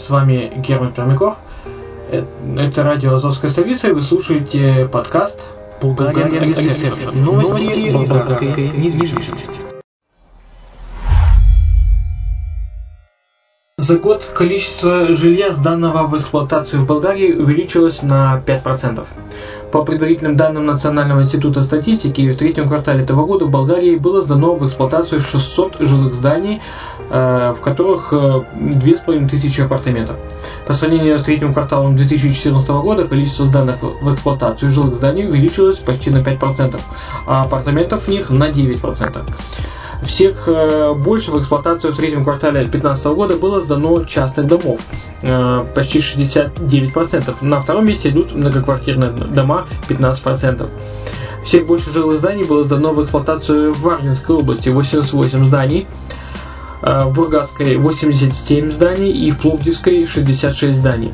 С вами Герман Пермяков. Э, это радио Азовская столица, и вы слушаете подкаст «Bulgaria Research». Новости болгарской недвижимости. За год количество жилья, сданного в эксплуатацию в Болгарии, увеличилось на 5%. По предварительным данным Национального института статистики, в третьем квартале этого года в Болгарии было сдано в эксплуатацию 600 жилых зданий, в которых 2500 э, апартаментов. По сравнению с третьим кварталом 2014 года количество сданных в эксплуатацию жилых зданий увеличилось почти на 5%, а апартаментов в них на 9%. Всех э, больше в эксплуатацию в третьем квартале 2015 года было сдано частных домов, почти 69%. На втором месте идут многоквартирные дома 15%. Всех больше жилых зданий было сдано в эксплуатацию в Варнинской области 88 зданий, Э, в Бургасской 87 зданий и в Пловдивской 66 зданий.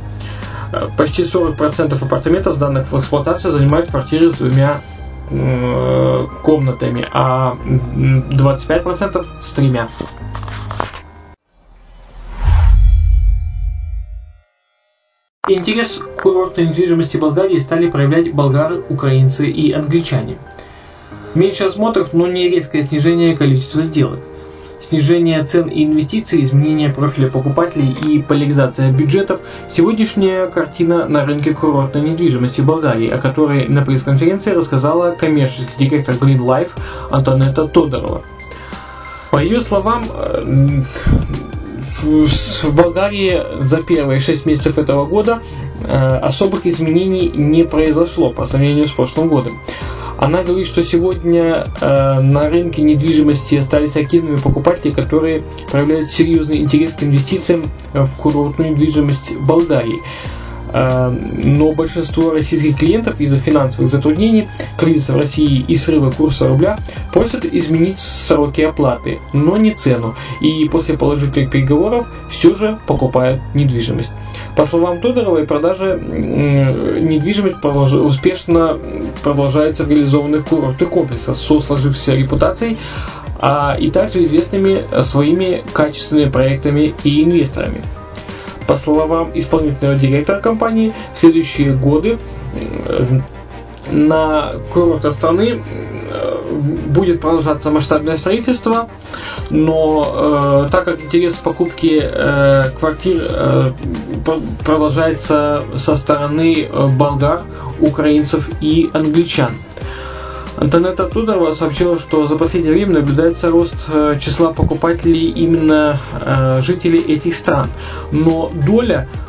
Э, почти 40% апартаментов, сданных в эксплуатацию, занимают квартиры с двумя э, комнатами, а 25% с тремя. Интерес к курортной недвижимости Болгарии стали проявлять болгары, украинцы и англичане. Меньше осмотров, но не резкое снижение количества сделок – снижение цен и инвестиций, изменение профиля покупателей и поляризация бюджетов – сегодняшняя картина на рынке курортной недвижимости Болгарии, о которой на пресс-конференции рассказала коммерческий директор Green Life Антонета Тодорова. По ее словам, э, в Болгарии за первые 6 месяцев этого года э, особых изменений не произошло по сравнению с прошлым годом. Она говорит, что сегодня э, на рынке недвижимости остались активными покупатели, которые проявляют серьезный интерес к инвестициям в курортную недвижимость Болгарии. Э, но большинство российских клиентов из-за финансовых затруднений, кризиса в России и срыва курса рубля просят изменить сроки оплаты, но не цену. И после положительных переговоров все же покупают недвижимость. По словам Тодоровой, продажи недвижимости успешно продолжаются в реализованных курортных комплексах со сложившейся репутацией, а и также известными своими качественными проектами и инвесторами. По словам исполнительного директора компании, в следующие годы на курортах страны будет продолжаться масштабное строительство, но э, так как интерес в покупке э, квартир э, продолжается со стороны э, болгар, украинцев и англичан. Антонетта Тудорова сообщила, что за последнее время наблюдается рост э, числа покупателей именно э, жителей этих стран, но доля Э,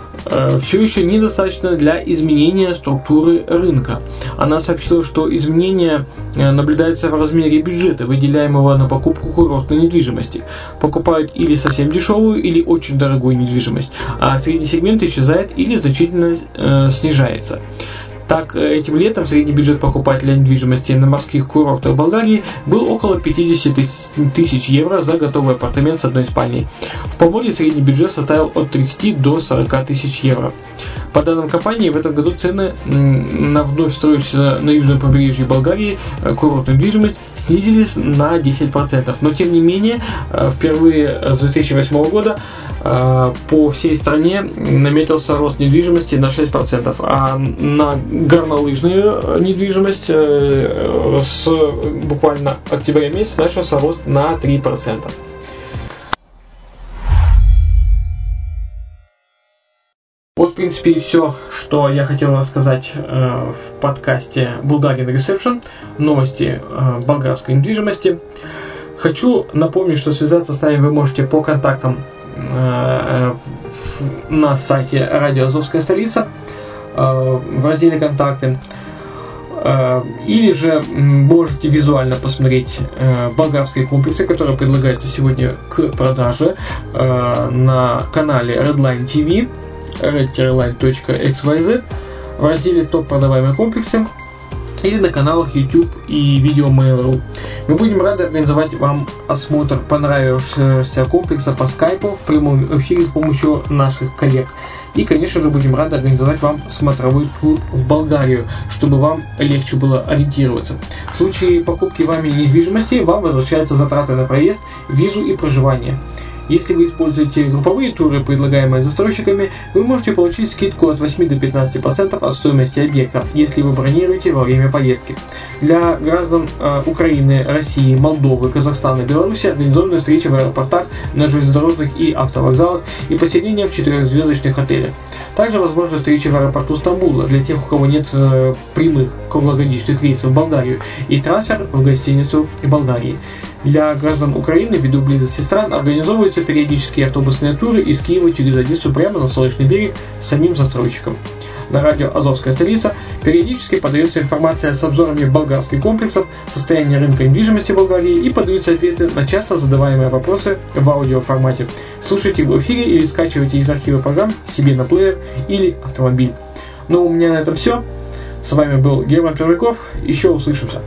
все еще недостаточно для изменения структуры рынка. Она сообщила, что изменение э, наблюдается в размере бюджета, выделяемого на покупку курортной недвижимости. Покупают или совсем дешевую, или очень дорогую недвижимость, а средний сегмент исчезает или значительно э, снижается. Так, э, этим летом средний бюджет покупателя недвижимости на морских курортах Болгарии был около 50 тысяч евро за готовый апартамент с одной спальней. В Поморье средний бюджет составил от 30 до 40 тысяч евро. По данным компании, в этом году цены на вновь строящуюся на южном побережье Болгарии э, курортную недвижимость снизились на 10%. Но, тем не менее, э, впервые с 2008 года Э, по всей стране наметился рост недвижимости на 6%, а на горнолыжную недвижимость с буквально октября месяца начался рост на 3%. Принципе, и все, что я хотел рассказать э, в подкасте Bulgarian Reception, новости э, болгарской недвижимости. Хочу напомнить, что связаться с нами вы можете по контактам Э, на сайте Радио Азовская столица э, в разделе «Контакты». Э, или же можете визуально посмотреть болгарские комплексы, которые предлагаются сегодня к продаже на канале Redline TV redline.xyz в разделе «Топ продаваемые комплексы» или на каналах YouTube и видео Mail.ru. Мы будем рады организовать вам осмотр понравившегося комплекса по скайпу в прямом эфире с помощью наших коллег. И, конечно же, будем рады организовать вам смотровой тур в Болгарию, чтобы вам легче было ориентироваться. В случае покупки вами недвижимости вам возвращаются затраты на проезд, визу и проживание. Если вы используете групповые туры, предлагаемые застройщиками, вы можете получить скидку от 8 до 15% от стоимости объекта, если вы бронируете во время поездки. Для граждан э, Украины, России, Молдовы, Казахстана и Беларуси организованы встречи в аэропортах, на железнодорожных и автовокзалах и поселения в четырехзвездочных отелях. Также возможны встречи в аэропорту Стамбула для тех, у кого нет э, прямых круглогодичных рейсов в Болгарию и трансфер в гостиницу Болгарии. Для граждан Украины ввиду близости стран организовываются периодические автобусные туры из Киева через Одессу прямо на Солнечный берег самим застройщиком. На радио «Азовская столица» периодически подается информация с обзорами болгарских комплексов, состояния рынка недвижимости Болгарии и подаются ответы на часто задаваемые вопросы в аудиоформате. Слушайте в эфире или скачивайте из архива программ себе на плеер или автомобиль. Ну, у меня на этом все. С вами был Герман Первяков. Еще услышимся.